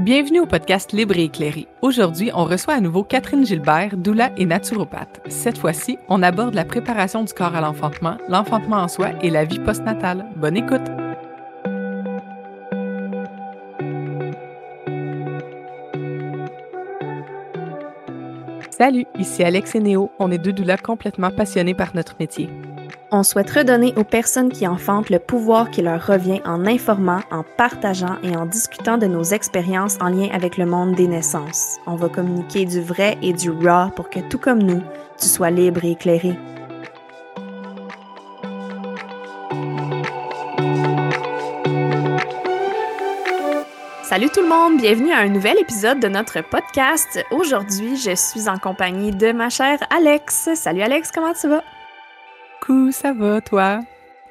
Bienvenue au podcast Libre et éclairé. Aujourd'hui, on reçoit à nouveau Catherine Gilbert, doula et naturopathe. Cette fois-ci, on aborde la préparation du corps à l'enfantement, l'enfantement en soi et la vie postnatale. Bonne écoute! Salut, ici Alex et Néo. On est deux doulas complètement passionnés par notre métier. On souhaite redonner aux personnes qui enfantent le pouvoir qui leur revient en informant, en partageant et en discutant de nos expériences en lien avec le monde des naissances. On va communiquer du vrai et du raw pour que tout comme nous, tu sois libre et éclairé. Salut tout le monde, bienvenue à un nouvel épisode de notre podcast. Aujourd'hui, je suis en compagnie de ma chère Alex. Salut Alex, comment tu vas? Coucou, ça va, toi?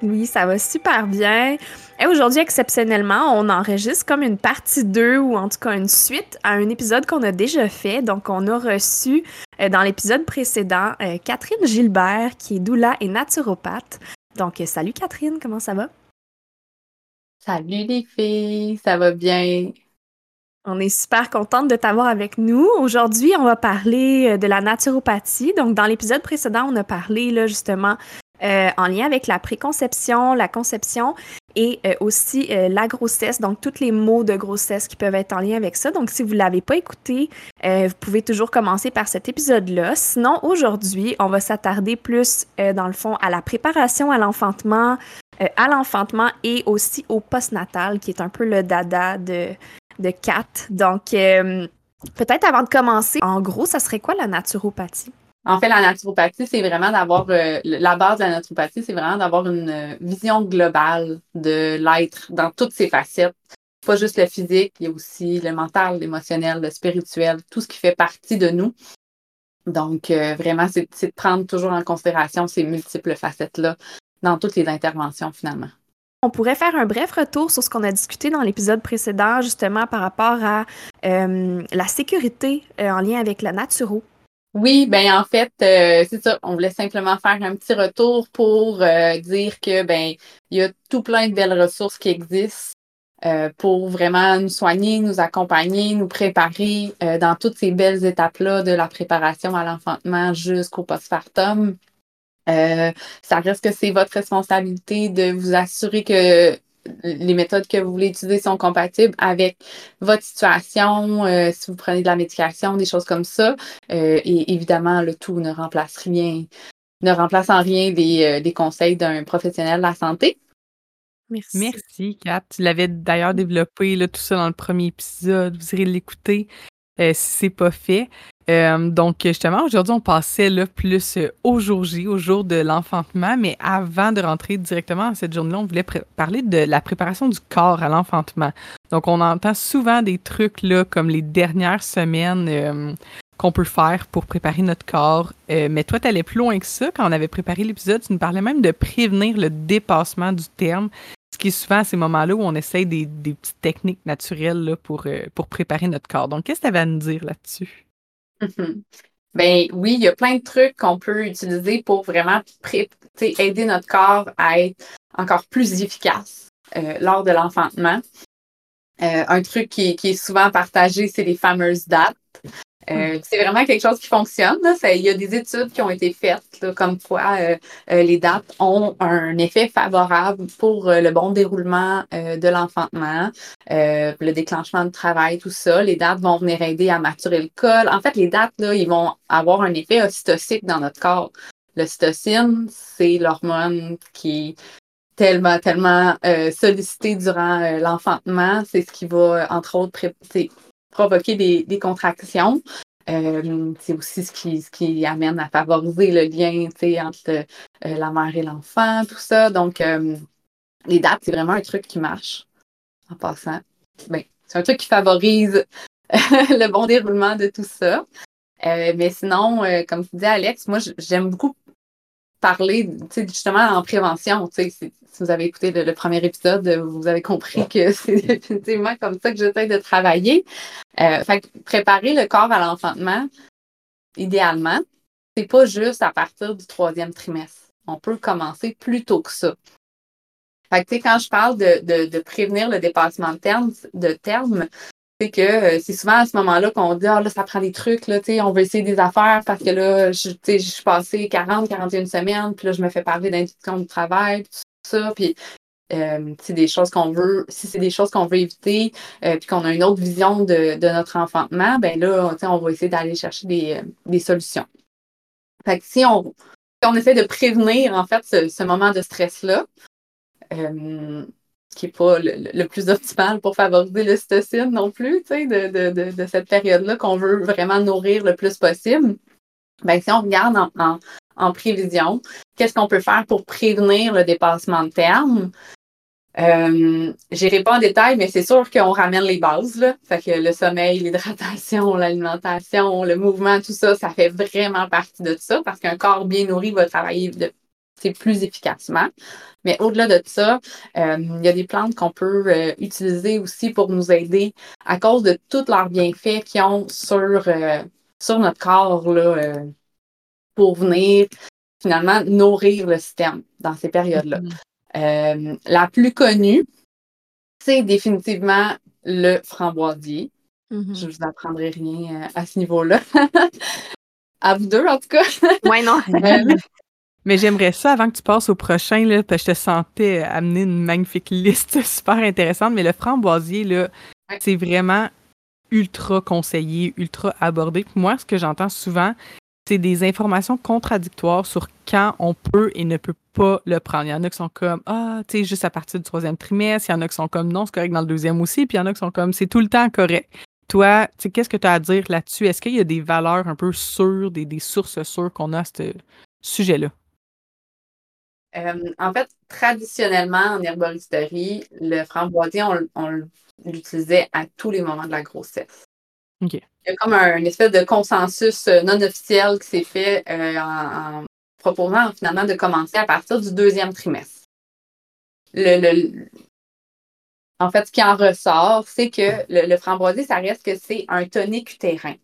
Oui, ça va super bien. Et aujourd'hui, exceptionnellement, on enregistre comme une partie 2 ou en tout cas une suite à un épisode qu'on a déjà fait. Donc, on a reçu euh, dans l'épisode précédent euh, Catherine Gilbert, qui est doula et naturopathe. Donc, euh, salut Catherine, comment ça va? Salut les filles, ça va bien? On est super contente de t'avoir avec nous. Aujourd'hui, on va parler de la naturopathie. Donc, dans l'épisode précédent, on a parlé là, justement euh, en lien avec la préconception, la conception et euh, aussi euh, la grossesse, donc tous les mots de grossesse qui peuvent être en lien avec ça. Donc, si vous ne l'avez pas écouté, vous pouvez toujours commencer par cet épisode-là. Sinon, aujourd'hui, on va s'attarder plus, dans le fond, à la préparation à l'enfantement, à l'enfantement et aussi au postnatal, qui est un peu le dada de, de Kat. Donc, peut-être avant de commencer, en gros, ça serait quoi la naturopathie? En fait, la naturopathie, c'est vraiment d'avoir euh, la base de la naturopathie, c'est vraiment d'avoir une euh, vision globale de l'être dans toutes ses facettes. Pas juste le physique, il y a aussi le mental, l'émotionnel, le spirituel, tout ce qui fait partie de nous. Donc, euh, vraiment, c'est de prendre toujours en considération ces multiples facettes-là dans toutes les interventions, finalement. On pourrait faire un bref retour sur ce qu'on a discuté dans l'épisode précédent, justement par rapport à la sécurité en lien avec la naturo. Oui, ben en fait, euh, c'est ça. On voulait simplement faire un petit retour pour euh, dire que ben il y a tout plein de belles ressources qui existent euh, pour vraiment nous soigner, nous accompagner, nous préparer dans toutes ces belles étapes-là de la préparation à l'enfantement jusqu'au postpartum. ça reste que c'est votre responsabilité de vous assurer que les méthodes que vous voulez utiliser sont compatibles avec votre situation, euh, si vous prenez de la médication, des choses comme ça. Euh, et évidemment, le tout ne remplace rien, ne remplace en rien des, euh, conseils d'un professionnel de la santé. Merci. Merci, Kat. Tu l'avais d'ailleurs développé là, tout ça dans le premier épisode. Vous irez l'écouter si c'est pas fait. Euh, donc, justement, aujourd'hui, on passait plus euh, au jour J, au jour de l'enfantement, mais avant de rentrer directement à cette journée-là, on voulait parler de la préparation du corps à l'enfantement. Donc, on entend souvent des trucs là, comme les dernières semaines euh, qu'on peut faire pour préparer notre corps. mais toi, tu allais plus loin que ça. Quand on avait préparé l'épisode, tu nous parlais même de prévenir le dépassement du terme, ce qui est souvent à ces moments-là où on essaye des, petites techniques naturelles là, pour, pour préparer notre corps. Donc, qu'est-ce que tu avais à nous dire là-dessus? Mhm. Ben oui, il y a plein de trucs qu'on peut utiliser pour vraiment aider notre corps à être encore plus efficace euh, lors de l'enfantement. Euh, un truc qui, qui, est souvent partagé, c'est les fameuses dates. Euh, c'est vraiment quelque chose qui fonctionne. il y a des études qui ont été faites, comme quoi euh, euh, les dates ont un effet favorable pour le bon déroulement de l'enfantement, le déclenchement de travail, tout ça. Les dates vont venir aider à maturer le col. En fait, les dates, là, ils vont avoir un effet ocytocique dans notre corps. L'ocytocine, c'est l'hormone qui est tellement, tellement sollicitée durant l'enfantement. C'est ce qui va, entre autres, provoquer des, contractions. Euh, c'est aussi ce qui, amène à favoriser le lien entre euh, la mère et l'enfant, tout ça. Donc, euh, les dates, c'est vraiment un truc qui marche en passant. Ben, c'est un truc qui favorise le bon déroulement de tout ça. mais sinon, comme tu dis, Alex, moi, j'aime beaucoup parler, justement, en prévention. Si vous avez écouté le, premier épisode, vous avez compris que c'est définitivement comme ça que j'essaie de travailler. Euh, fait préparer le corps à l'enfantement, idéalement, c'est pas juste à partir du troisième trimestre. On peut commencer plus tôt que ça. Fait que, quand je parle de, de, prévenir le dépassement de terme, de terme c'est que euh, c'est souvent à ce moment-là qu'on dit Ah là, ça prend des trucs, là, on veut essayer des affaires parce que là, je, je suis passée 40, 41 semaines, puis là, je me fais parler d'induction du travail, tout ça. Puis euh, c'est des choses qu'on veut, si c'est des choses qu'on veut éviter, euh, puis qu'on a une autre vision de, notre enfantement, ben là, on va essayer d'aller chercher des, des, solutions. Fait que si on, on essaie de prévenir, en fait, ce, moment de stress-là, euh, qui n'est pas le, plus optimal pour favoriser l'ocytocine non plus, de, de, de, cette période-là qu'on veut vraiment nourrir le plus possible. Ben, si on regarde en, en, prévision, qu'est-ce qu'on peut faire pour prévenir le dépassement de terme? Euh, J'irai pas en détail, mais c'est sûr qu'on ramène les bases. Le sommeil, l'hydratation, l'alimentation, le mouvement, tout ça, ça fait vraiment partie de ça parce qu'un corps bien nourri va travailler de, plus efficacement. Mais au-delà de ça, euh, il y a des plantes qu'on peut euh, utiliser aussi pour nous aider à cause de tous leurs bienfaits qu'ils ont sur, euh, sur notre corps là, pour venir finalement nourrir le système dans ces périodes-là. Mm-hmm. la plus connue, c'est définitivement le framboisier. Mm-hmm. Je ne vous apprendrai rien à ce niveau-là. à vous deux, en tout cas. Oui, non. Mais j'aimerais ça, avant que tu passes au prochain, là, parce que je te sentais amener une magnifique liste super intéressante, mais le framboisier, là, c'est vraiment ultra conseillé, ultra abordé. moi, ce que j'entends souvent, des informations contradictoires sur quand on peut et ne peut pas le prendre. Il y en a qui sont comme Ah, tu sais, juste à partir du troisième trimestre. Il y en a qui sont comme non, c'est correct dans le deuxième aussi. Puis il y en a qui sont comme c'est tout le temps correct. Toi, qu'est-ce que tu as à dire là-dessus? Est-ce qu'il y a des valeurs un peu sûres, des, des sources sûres qu'on a à ce sujet-là? Euh, en fait, traditionnellement, en herboristerie, le framboisier, on, l'utilisait à tous les moments de la grossesse. Il y a comme un, une espèce de consensus euh, non officiel qui s'est fait euh, en, proposant finalement de commencer à partir du deuxième trimestre. en fait, ce qui en ressort, c'est que le, le, framboisier, ça reste que c'est un tonique utérin.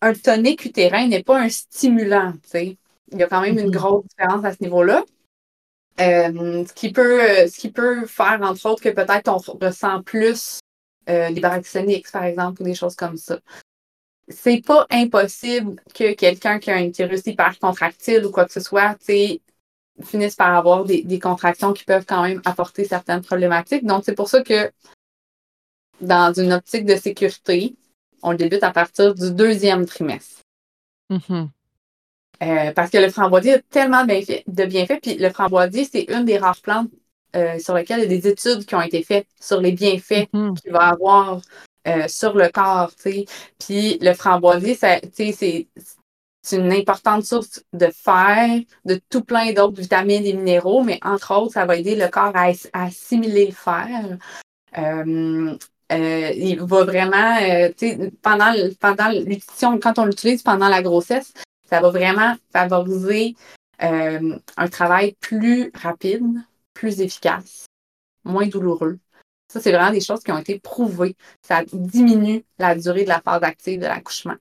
Un tonique utérin n'est pas un stimulant, tu sais. Il y a quand même une mhm. grosse différence à ce niveau-là. Euh, ce, qui peut, ce qui peut faire, entre autres, que peut-être on ressent plus euh, des baraxoniques, par exemple, ou des choses comme ça. C'est pas impossible que quelqu'un qui a un utérus hyper contractile ou quoi que ce soit, finisse par avoir des, des, contractions qui peuvent quand même apporter certaines problématiques. Donc, c'est pour ça que dans une optique de sécurité, on débute à partir du deuxième trimestre. Mm-hmm. Euh, parce que le framboisier a tellement de bienfaits. Puis le framboisier, c'est une des rares plantes euh, sur lesquelles il y a des études qui ont été faites sur les bienfaits mm-hmm. qu'il va avoir euh, sur le corps. Puis le framboisier, c'est une importante source de fer, de tout plein d'autres vitamines et minéraux, mais entre autres, ça va aider le corps à, assimiler le fer. il va vraiment, pendant, pendant quand on l'utilise pendant la grossesse, ça va vraiment favoriser euh, un travail plus rapide, plus efficace, moins douloureux. Ça, c'est vraiment des choses qui ont été prouvées. Ça diminue la durée de la phase active de l'accouchement.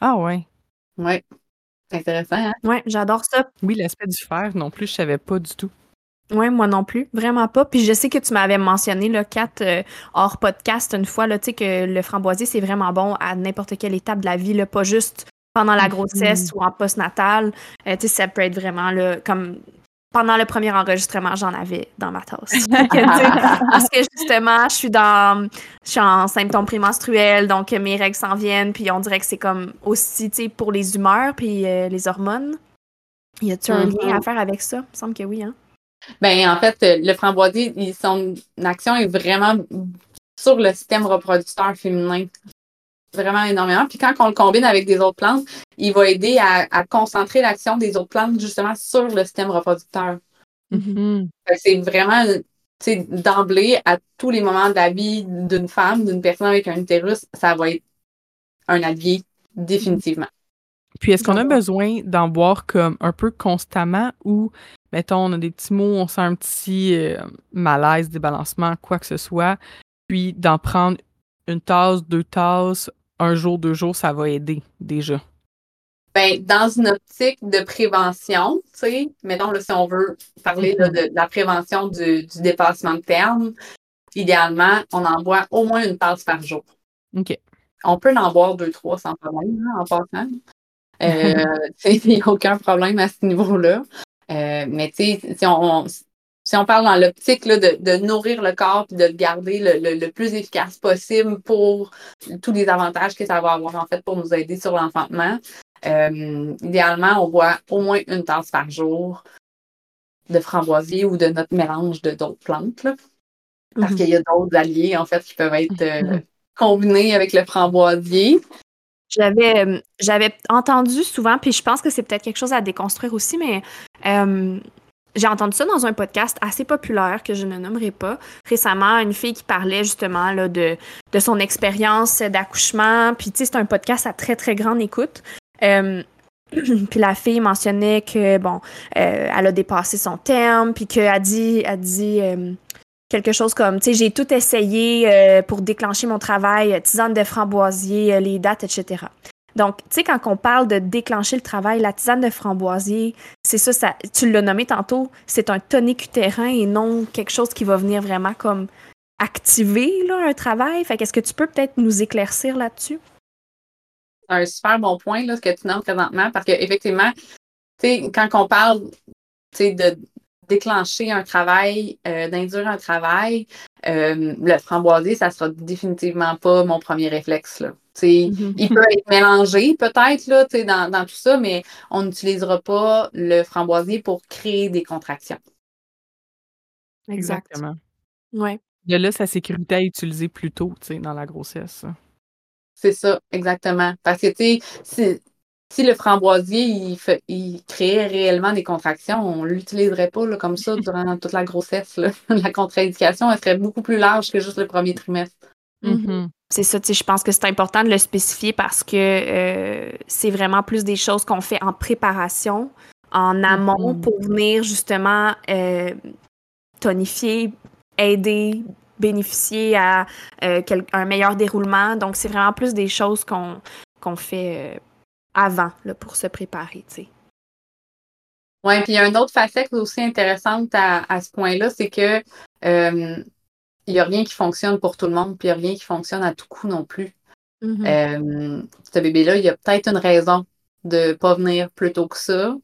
Ah ouais. Oui. C'est intéressant, hein? Oui, j'adore ça. Oui, l'aspect du fer non plus, je savais pas du tout. Oui, moi non plus, vraiment pas. Puis je sais que tu m'avais mentionné le 4 euh, hors podcast une fois, là, tu sais, que le framboisier, c'est vraiment bon à n'importe quelle étape de la vie, là, pas juste pendant la grossesse ou en postnatal. Euh, tu sais, ça peut être vraiment là, comme pendant le premier enregistrement, j'en avais dans ma tasse. parce que justement, je suis dans je suis en symptômes prémenstruels, donc mes règles s'en viennent, puis on dirait que c'est comme aussi, tu sais, pour les humeurs puis euh, les hormones. Y a-tu un lien mm-hmm. à faire avec ça? Il me semble que oui, hein? Ben, en fait, le framboisier, son action est vraiment sur le système reproducteur féminin vraiment énormément. Puis quand on le combine avec des autres plantes, il va aider à, concentrer l'action des autres plantes justement sur le système reproducteur. Mm-hmm. C'est vraiment d'emblée, à tous les moments de la vie d'une femme, d'une personne avec un utérus, ça va être un allié définitivement. Puis est-ce qu'on a besoin d'en boire comme un peu constamment ou, mettons, on a des petits mots, on sent un petit euh, malaise, débalancement, quoi que ce soit, puis d'en prendre une tasse, deux tasses un jour, deux jours, ça va aider déjà? Ben, dans une optique de prévention, tu sais, mettons, là, si on veut parler de, la prévention du, dépassement de terme, idéalement, on en boit au moins une tasse par jour. OK. On peut en boire deux, trois sans problème, hein, en passant. Euh, il n'y a aucun problème à ce niveau-là. Euh, mais tu sais, si on, si on parle dans l'optique de, de, nourrir le corps et de le garder le, le, plus efficace possible pour tous les avantages que ça va avoir en fait pour nous aider sur l'enfantement, euh, idéalement, on boit au moins une tasse par jour de framboisier ou de notre mélange de d'autres plantes. Là, parce mhm. qu'il y a d'autres alliés en fait qui peuvent être euh, combinés avec le framboisier. J'avais, euh, j'avais entendu souvent, puis je pense que c'est peut-être quelque chose à déconstruire aussi, mais j'ai entendu ça dans un podcast assez populaire que je ne nommerai pas récemment, une fille qui parlait justement là, de, de son expérience d'accouchement. Puis tu sais, c'est un podcast à très très grande écoute. Euh, puis la fille mentionnait que bon, euh, elle a dépassé son terme, puis qu'elle dit, a dit euh, quelque chose comme, tu sais, j'ai tout essayé pour déclencher mon travail, tisane de framboisier, les dates, etc. Donc, tu sais, quand on parle de déclencher le travail, la tisane de framboisier, c'est ça, ça, tu l'as nommé tantôt, c'est un tonique utérin et non quelque chose qui va venir vraiment comme activer là, un travail. Fait qu'est-ce que tu peux peut-être nous éclaircir là-dessus? C'est un super bon point, là, ce que tu nommes présentement, parce qu'effectivement, tu sais, quand on parle, de déclencher un travail, euh, d'induire un travail, euh, le framboisier, ça sera définitivement pas mon premier réflexe. Là. Mm-hmm. Il peut être mélangé peut-être là, dans, dans tout ça, mais on n'utilisera pas le framboisier pour créer des contractions. Exactement. Ouais. Il y a là sa sécurité à utiliser plus tôt dans la grossesse. C'est ça, exactement. Parce que, tu sais, si le framboisier, il, fait, il créait réellement des contractions, on ne l'utiliserait pas là, comme ça durant toute la grossesse. la contre-indication, elle serait beaucoup plus large que juste le premier trimestre. Mm-hmm. Mm-hmm. C'est ça, tu sais, je pense que c'est important de le spécifier parce que euh, c'est vraiment plus des choses qu'on fait en préparation, en amont, mm-hmm. pour venir justement euh, tonifier, aider, bénéficier à euh, un meilleur déroulement. Donc, c'est vraiment plus des choses qu'on qu'on fait avant là, pour se préparer, tu sais. Oui, puis il y a une autre facette aussi intéressante à, ce point-là, c'est que euh, il n'y a rien qui fonctionne pour tout le monde, puis il n'y a rien qui fonctionne à tout coup non plus. Mm-hmm. Euh, ce bébé-là, il y a peut-être une raison de ne pas venir plus tôt que ça.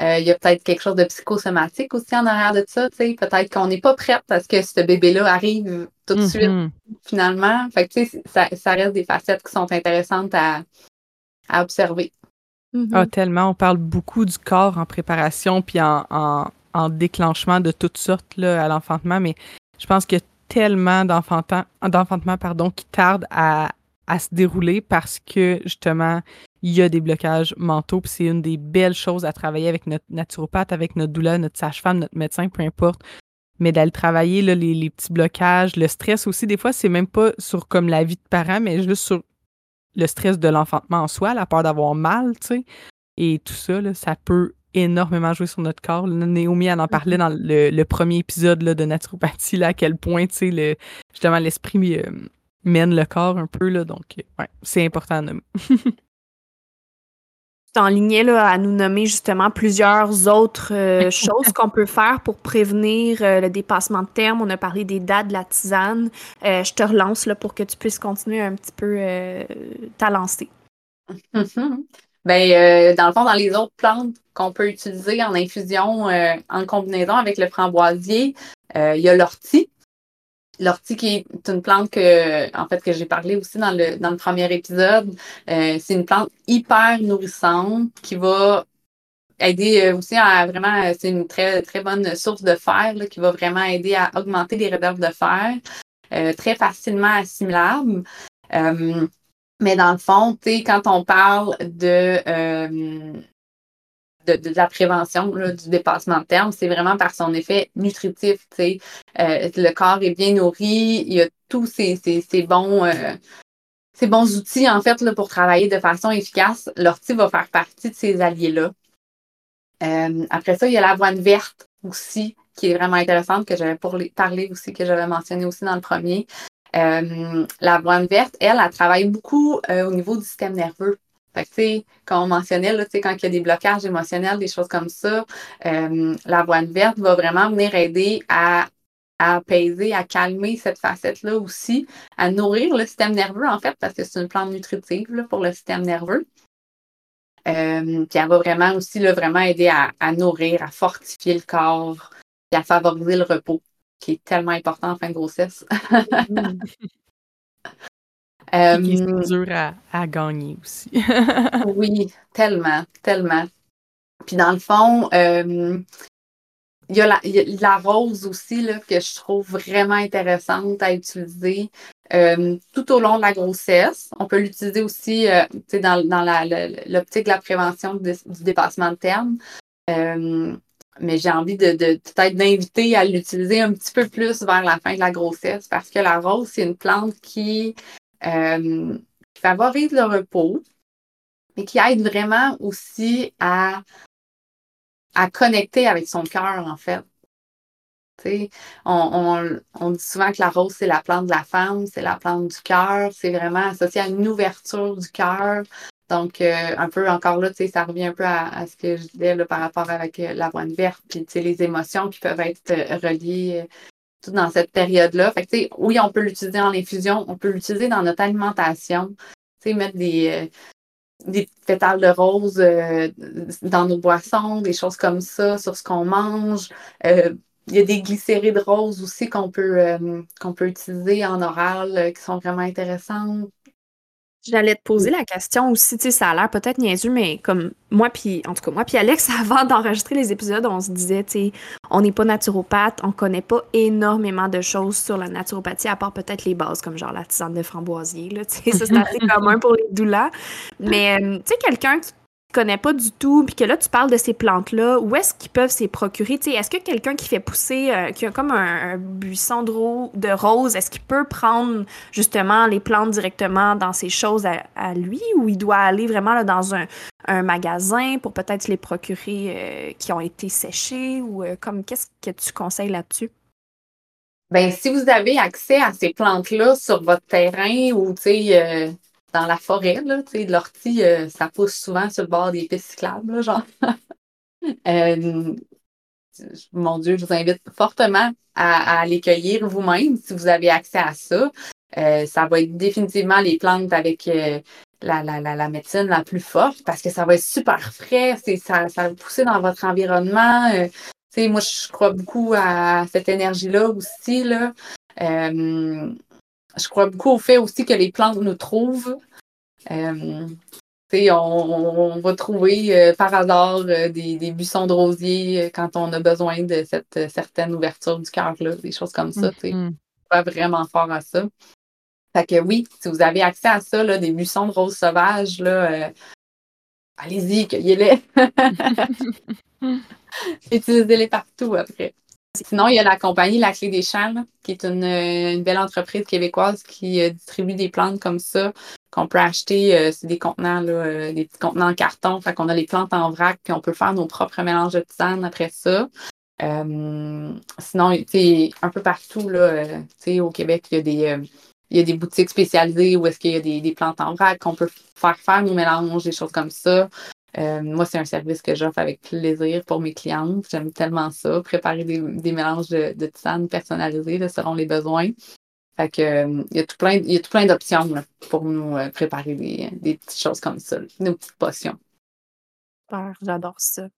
Euh, il y a peut-être quelque chose de psychosomatique aussi en arrière de ça. Peut-être qu'on n'est pas prête parce que ce bébé-là arrive tout de suite, mm-hmm. finalement. Fait que, ça, ça reste des facettes qui sont intéressantes à, à observer. Mm-hmm. Ah, tellement. On parle beaucoup du corps en préparation puis en, en, déclenchement de toutes sortes là, à l'enfantement, mais je pense qu'il y a tellement d'enfantement pardon, qui tardent à, à, se dérouler parce que justement, il y a des blocages mentaux. Puis c'est une des belles choses à travailler avec notre naturopathe, avec notre doula, notre sage-femme, notre médecin, peu importe. Mais d'aller travailler là, les, les, petits blocages, le stress aussi, des fois, c'est même pas sur comme la vie de parent, mais juste sur le stress de l'enfantement en soi, la peur d'avoir mal, tu sais. Et tout ça, là, ça peut énormément jouer sur notre corps. Naomi en, en parlait dans le, premier épisode là, de naturopathie, là, à quel point, tu sais, le, justement, l'esprit euh, mène le corps un peu, là, donc, ouais, c'est important à nommer. lignée là, à nous nommer justement plusieurs autres euh, choses qu'on peut faire pour prévenir euh, le dépassement de terme. On a parlé des dates de la tisane. Euh, je te relance là, pour que tu puisses continuer un petit peu ta lancée. ben, dans le fond, dans les autres plantes qu'on peut utiliser en infusion en combinaison avec le framboisier, il y a l'ortie. L'ortie qui est une plante que, en fait, que j'ai parlé aussi dans le, dans le premier épisode. Euh, c'est une plante hyper nourrissante qui va aider euh, aussi à vraiment, c'est une très, très bonne source de fer qui va vraiment aider à augmenter les réserves de fer, euh, très facilement assimilable. mais dans le fond, tu sais, quand on parle de de, la prévention du dépassement de terme, c'est vraiment par son effet nutritif. Euh, le corps est bien nourri, il y a tous ces, bons, euh, ces bons outils en fait là, pour travailler de façon efficace. L'ortie va faire partie de ces alliés-là. Euh, après ça, il y a l'avoine verte aussi, qui est vraiment intéressante, que j'avais parlé aussi, que j'avais mentionné aussi dans le premier. l'avoine verte, elle, elle travaille beaucoup au niveau du système nerveux. Fait que, quand on mentionnait, là, quand il y a des blocages émotionnels, des choses comme ça, euh, l'avoine verte va vraiment venir aider à à apaiser, à calmer cette facette-là aussi, à nourrir le système nerveux, en fait, parce que c'est une plante nutritive pour le système nerveux. Euh, puis elle va vraiment aussi là, vraiment aider à, nourrir, à fortifier le corps, et à favoriser le repos, qui est tellement important en fin de grossesse. euh, dur à, gagner aussi. oui, tellement, tellement. Puis dans le fond, euh, il y, a la, rose aussi là, que je trouve vraiment intéressante à utiliser euh, tout au long de la grossesse. On peut l'utiliser aussi euh, dans, dans l'optique de la prévention du, dépassement de terme. Mais j'ai envie de, peut-être d'inviter à l'utiliser un petit peu plus vers la fin de la grossesse parce que la rose, c'est une plante qui, qui favorise le repos, mais qui aide vraiment aussi à à connecter avec son cœur, en fait. On, on, dit souvent que la rose, c'est la plante de la femme, c'est la plante du cœur, c'est vraiment associé à une ouverture du cœur. Donc, euh, un peu encore là, ça revient un peu à, ce que je disais là, par rapport avec euh, la voix verte, puis les émotions qui peuvent être euh, reliées dans cette période-là. Fait que, oui, on peut l'utiliser en infusion, on peut l'utiliser dans notre alimentation, mettre des, des pétales de rose euh, dans nos boissons, des choses comme ça, sur ce qu'on mange. Euh, il y a des glycérides roses aussi qu'on peut, euh, qu'on peut utiliser en oral qui sont vraiment intéressantes. J'allais te poser la question aussi, tu sais, ça a l'air peut-être niaiseux, mais comme moi puis en tout cas moi puis Alex avant d'enregistrer les épisodes, on se disait, tu sais, on n'est pas naturopathe, on connaît pas énormément de choses sur la naturopathie à part peut-être les bases comme genre la tisane de framboisier là, tu sais, ça c'est assez commun pour les doulas. Mais euh, tu sais quelqu'un qui connais pas du tout, puis que là, tu parles de ces plantes-là, où est-ce qu'ils peuvent s'y procurer? Est-ce que quelqu'un qui fait pousser, euh, qui a comme un, buisson de, rose, est-ce qu'il peut prendre justement les plantes directement dans ces choses à, lui, ou il doit aller vraiment là, dans un, magasin pour peut-être les procurer euh, qui ont été séchés, ou euh, comme qu'est-ce que tu conseilles là-dessus? Ben, si vous avez accès à ces plantes-là sur votre terrain ou, tu sais, dans la forêt, tu sais, de l'ortie, euh, ça pousse souvent sur le bord des pistes cyclables, genre. Euh, mon Dieu, je vous invite fortement à, à les cueillir vous-même si vous avez accès à ça. Euh, ça va être définitivement les plantes avec la, la, la, médecine la plus forte parce que ça va être super frais, ça, ça va pousser dans votre environnement. moi, je crois beaucoup à cette énergie-là aussi. Là je crois beaucoup au fait aussi que les plantes nous trouvent. Euh, on, va trouver euh, par hasard euh, des, buissons de rosiers quand on a besoin de cette certaine ouverture du cœur, des choses comme ça. Mm -hmm. vraiment fort à ça. Fait que oui, si vous avez accès à ça, là, des buissons de roses sauvages, allez-y, cueillez-les. Utilisez-les partout après. Sinon, il y a la compagnie La Clé des Champs, qui est une, belle entreprise québécoise qui euh, distribue des plantes comme ça qu'on peut acheter. Euh, c'est des contenants, là, euh, des petits contenants en carton. Fait qu'on a les plantes en vrac, puis on peut faire nos propres mélanges de tisane après ça. sinon, un peu partout là, au Québec, il y a des. il y a des boutiques spécialisées où est-ce qu'il y a des, des plantes en vrac qu'on peut faire faire nos mélanges, des choses comme ça. Euh, moi, c'est un service que j'offre avec plaisir pour mes clientes. J'aime tellement ça, préparer des, mélanges de, de tisane personnalisés selon les besoins. Fait que, euh, il y a tout plein, il y a tout plein d'options pour nous euh, préparer des, des, petites choses comme ça, nos petites potions. Super, j'adore ça.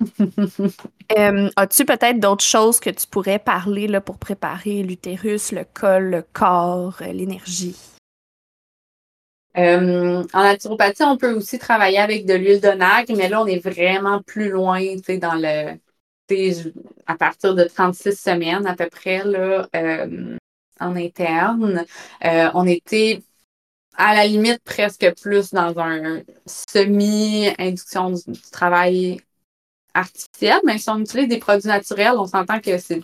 As-tu peut-être d'autres choses que tu pourrais parler là, pour préparer l'utérus, le col, le corps, l'énergie? Euh, en naturopathie, on peut aussi travailler avec de l'huile de nacre, mais là, on est vraiment plus loin, dans le, à partir de 36 semaines à peu près, là, euh, en interne. Euh, on était à la limite presque plus dans un semi-induction du, travail artificiel, mais si on utilise des produits naturels, on s'entend que c'est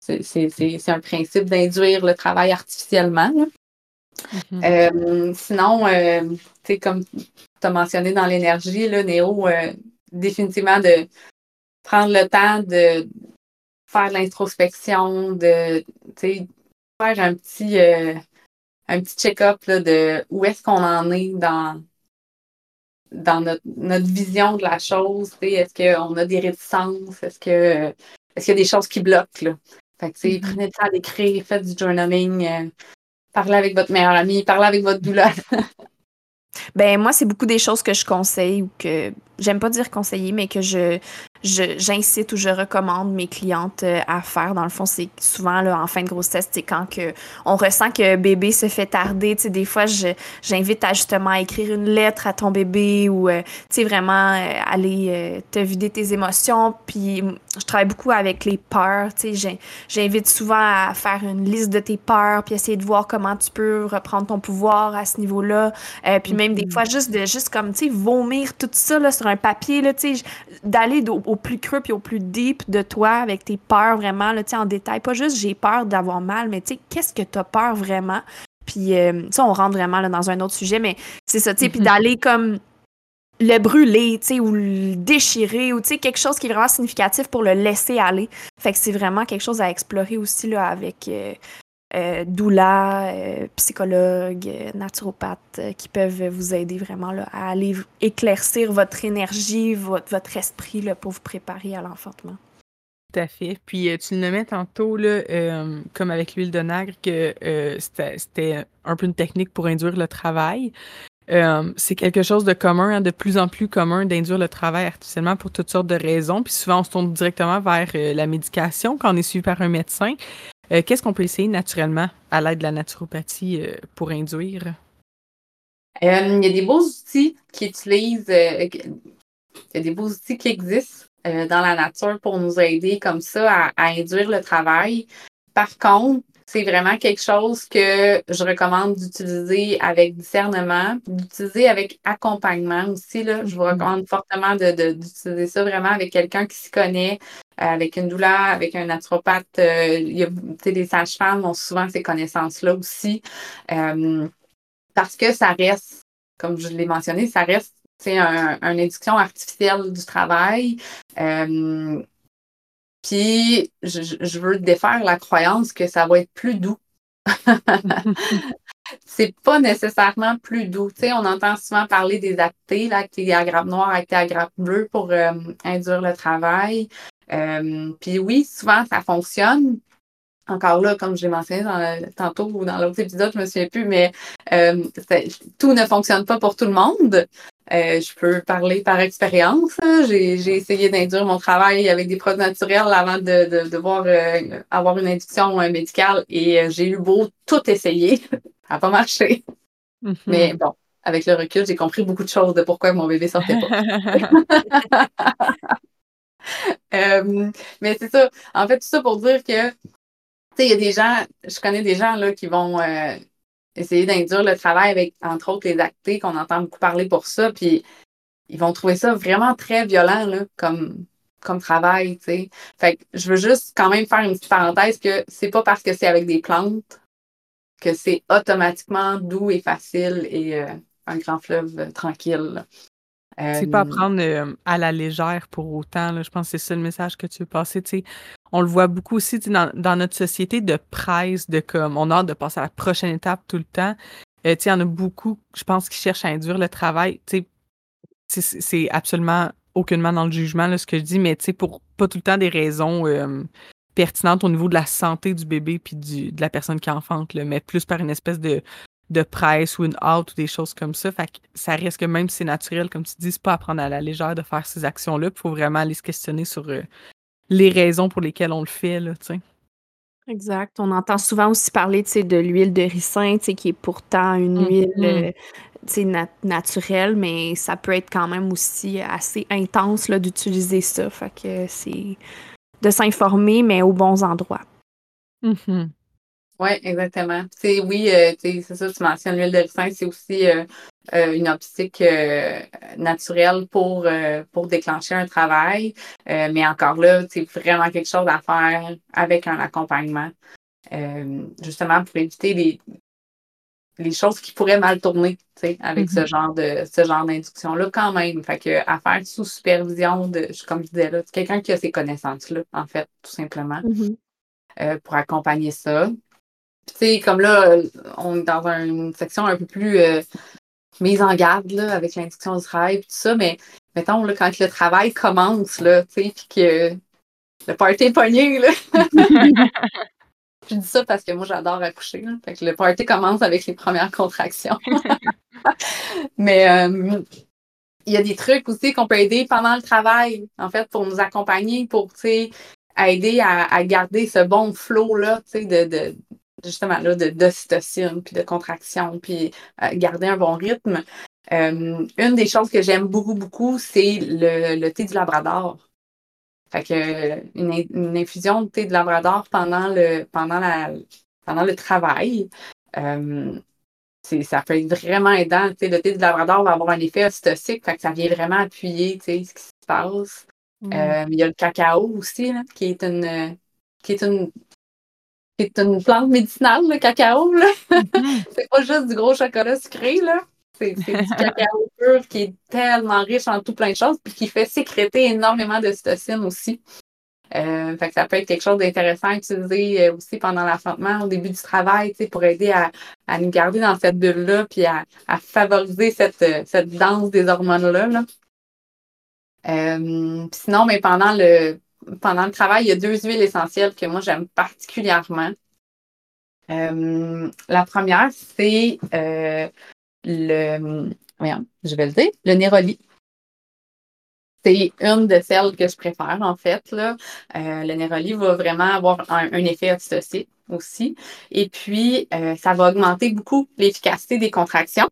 c'est un principe d'induire le travail artificiellement. Mm-hmm. Euh, sinon, euh, tu comme tu as mentionné dans l'énergie, Néo, euh, définitivement de prendre le temps de faire l'introspection, de faire un petit, un petit check-up de où est-ce qu'on en est dans, dans notre, vision de la chose. Est-ce qu'on a des réticences? Est-ce que est-ce qu'il y a des choses qui bloquent? Là? Fait que, mm prenez le temps d'écrire, faites du journaling, parlez avec votre meilleur ami, parlez avec votre douleur. ben, moi, c'est beaucoup des choses que je conseille ou que j'aime pas dire conseiller, mais que je j'incite ou je recommande mes clientes euh, à faire. Dans le fond, c'est souvent là, en fin de grossesse, c'est quand que on ressent que bébé se fait tarder. Tu sais, des fois, j'invite à justement à écrire une lettre à ton bébé ou euh, tu sais, vraiment euh, aller te vider tes émotions. Puis je travaille beaucoup avec les peurs. Tu sais, j'invite souvent à faire une liste de tes peurs puis essayer de voir comment tu peux reprendre ton pouvoir à ce niveau-là. puis même des mm-hmm. fois, juste de juste comme, tu sais, vomir tout ça là, sur un papier, là, tu sais, d'aller au au plus creux puis au plus deep de toi avec tes peurs vraiment, là, en détail. Pas juste j'ai peur d'avoir mal, mais tu sais, qu'est-ce que tu as peur vraiment? Puis euh, ça, on rentre vraiment là, dans un autre sujet, mais c'est ça, tu sais, puis mm-hmm. d'aller comme le brûler, tu sais, ou le déchirer, ou tu sais, quelque chose qui est vraiment significatif pour le laisser aller. Fait que c'est vraiment quelque chose à explorer aussi, là, avec, euh, euh, doula, euh, psychologues, euh, naturopathes qui peuvent vous aider vraiment là, à aller éclaircir votre énergie, votre, votre esprit là, pour vous préparer à l'enfantement. Tout à fait. Puis tu le nommais tantôt, là, comme avec l'huile de nagre, que c'était un peu une technique pour induire le travail. C'est quelque chose de commun, hein, de plus en plus commun d'induire le travail artificiellement pour toutes sortes de raisons. Puis souvent, on se tourne directement vers la médication quand on est suivi par un médecin. Euh, qu'est-ce qu'on peut essayer naturellement à l'aide de la naturopathie euh, pour induire? Euh, il y a des beaux outils qui utilisent, il y a des beaux outils qui existent dans la nature pour nous aider comme ça à, induire le travail. Par contre, c'est vraiment quelque chose que je recommande d'utiliser avec discernement, d'utiliser avec accompagnement aussi. Là. Je vous mm-hmm. recommande fortement d'utiliser ça vraiment avec quelqu'un qui s'y connaît, avec une douleur, avec un naturopathe. Euh, il y a, les sages-femmes ont souvent ces connaissances-là aussi. Euh, parce que ça reste, comme je l'ai mentionné, ça reste un, une induction artificielle du travail. Euh, puis, je, veux défaire la croyance que ça va être plus doux. c'est pas nécessairement plus doux. on entend souvent parler des actés, l'acté à grappe noire, acté à grappe bleue pour induire le travail. Euh, puis oui, souvent, ça fonctionne. Encore là, comme je l'ai mentionné dans tantôt ou dans l'autre épisode, je me souviens plus, mais euh, tout ne fonctionne pas pour tout le monde. Euh, je peux parler par expérience. J'ai essayé d'induire mon travail avec des produits naturels avant de, devoir avoir une induction médicale et j'ai eu beau tout essayer. ça n'a pas marché. Mm-hmm. Mais bon, avec le recul, j'ai compris beaucoup de choses de pourquoi mon bébé sortait pas. Euh, mais c'est ça. En fait, tout ça pour dire que, tu sais, il y a des gens, je connais des gens là qui vont euh, essayer d'induire le travail avec, entre autres, les actés, qu'on entend beaucoup parler pour ça, puis ils vont trouver ça vraiment très violent, là, comme, comme travail, tu sais. Fait que je veux juste quand même faire une petite parenthèse que c'est pas parce que c'est avec des plantes que c'est automatiquement doux et facile et euh, un grand fleuve tranquille. C'est pas à prendre euh, à la légère pour autant. Je pense que c'est ça le message que tu veux passer. On le voit beaucoup aussi dans, notre société de presse, de comme on a hâte de passer à la prochaine étape tout le temps. Euh, il y en a beaucoup, je pense, qui cherchent à induire le travail. C'est absolument aucunement dans le jugement là, ce que je dis, mais pour pas tout le temps des raisons euh, pertinentes au niveau de la santé du bébé puis de la personne qui enfante, mais plus par une espèce de de presse ou une hâte ou des choses comme ça. Fait que ça risque que même si c'est naturel, comme tu dis, c'est pas à prendre à la légère de faire ces actions-là. Il faut vraiment aller se questionner sur euh, les raisons pour lesquelles on le fait, là, Exact. On entend souvent aussi parler de l'huile de ricin, qui est pourtant une huile mm-hmm. euh, naturelle, mais ça peut être quand même aussi assez intense d'utiliser ça. Fait que c'est de s'informer, mais aux bons endroits. Mm-hmm. Oui, exactement. C'est oui, euh, c'est ça, tu mentionnes l'huile de ricin, c'est aussi euh, euh, une optique naturelle pour, pour déclencher un travail. mais encore là, c'est vraiment quelque chose à faire avec un accompagnement. justement pour éviter les, les choses qui pourraient mal tourner avec ce mm-hmm. genre de ce genre d'induction-là quand même. Fait que à faire sous supervision de, comme je disais là, quelqu'un qui a ces connaissances-là, en fait, tout simplement. Mm-hmm. pour accompagner ça. Tu sais, comme là, on est dans une section un peu plus euh, mise en garde là, avec l'induction du travail et tout ça, mais mettons, là, quand le travail commence, là, tu sais, puis que le party est pogné, là. Je dis ça parce que moi, j'adore accoucher. Fait que le party commence avec les premières contractions. Mais euh, il y a des trucs aussi qu'on peut aider pendant le travail, en fait, pour nous accompagner, pour aider à, garder ce bon flow-là, de, de, justement, là, d'ocytocine, puis de contraction, puis euh, garder un bon rythme. Euh, une des choses que j'aime beaucoup, beaucoup, c'est le, le thé du Labrador. Fait que une, infusion de thé de Labrador pendant le, pendant la, pendant le travail, euh, ça peut être vraiment aidant. le thé de Labrador va avoir un effet ocytocique, fait que ça vient vraiment appuyer ce qui se passe. Mm. Euh, il y a le cacao aussi, qui est une qui est une qui est une plante médicinale, le cacao. Mm-hmm. c'est pas juste du gros chocolat sucré, là. C'est du cacao pur qui est tellement riche en tout plein de choses, puis qui fait sécréter énormément de cytocine aussi. Euh, fait que ça peut être quelque chose d'intéressant à utiliser euh, aussi pendant l'affrontement au début du travail, pour aider à, nous garder dans cette bulle-là, puis à, favoriser cette, euh, cette danse des hormones-là. sinon, mais pendant le pendant le travail, il y a deux huiles essentielles que moi j'aime particulièrement. la première, c'est le, je vais le dire, le Néroli. C'est une de celles que je préfère, en fait. Euh, le Néroli va vraiment avoir un, effet ocytocine aussi. Et puis, euh, ça va augmenter beaucoup l'efficacité des contractions.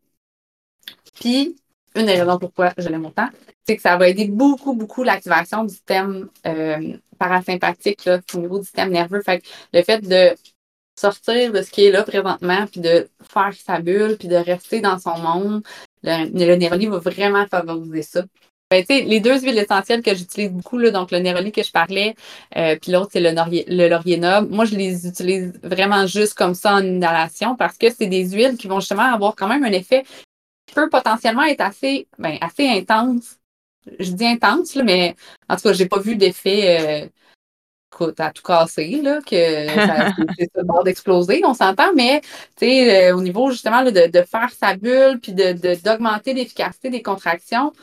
Puis, une des raisons pourquoi je l'aime autant, c'est que ça va aider beaucoup, beaucoup l'activation du système euh, parasympathique, là, au niveau du système nerveux. Fait le fait de sortir de ce qui est là présentement, puis de faire sa bulle, puis de rester dans son monde. Le, le Néroli va vraiment favoriser ça. Ben, les deux huiles essentielles que j'utilise beaucoup, là, donc le Néroli que je parlais, euh, puis l'autre, c'est le, le. Moi, je les utilise vraiment juste comme ça en inhalation parce que c'est des huiles qui vont justement avoir quand même un effet peut potentiellement être assez, ben, assez intense. Je dis intense, là, mais en tout cas, j'ai pas vu d'effet euh, à tout casser, là, que ça, c'est le bord d'exploser, on s'entend, mais euh, au niveau justement de, de, faire sa bulle puis de, d'augmenter l'efficacité des contractions,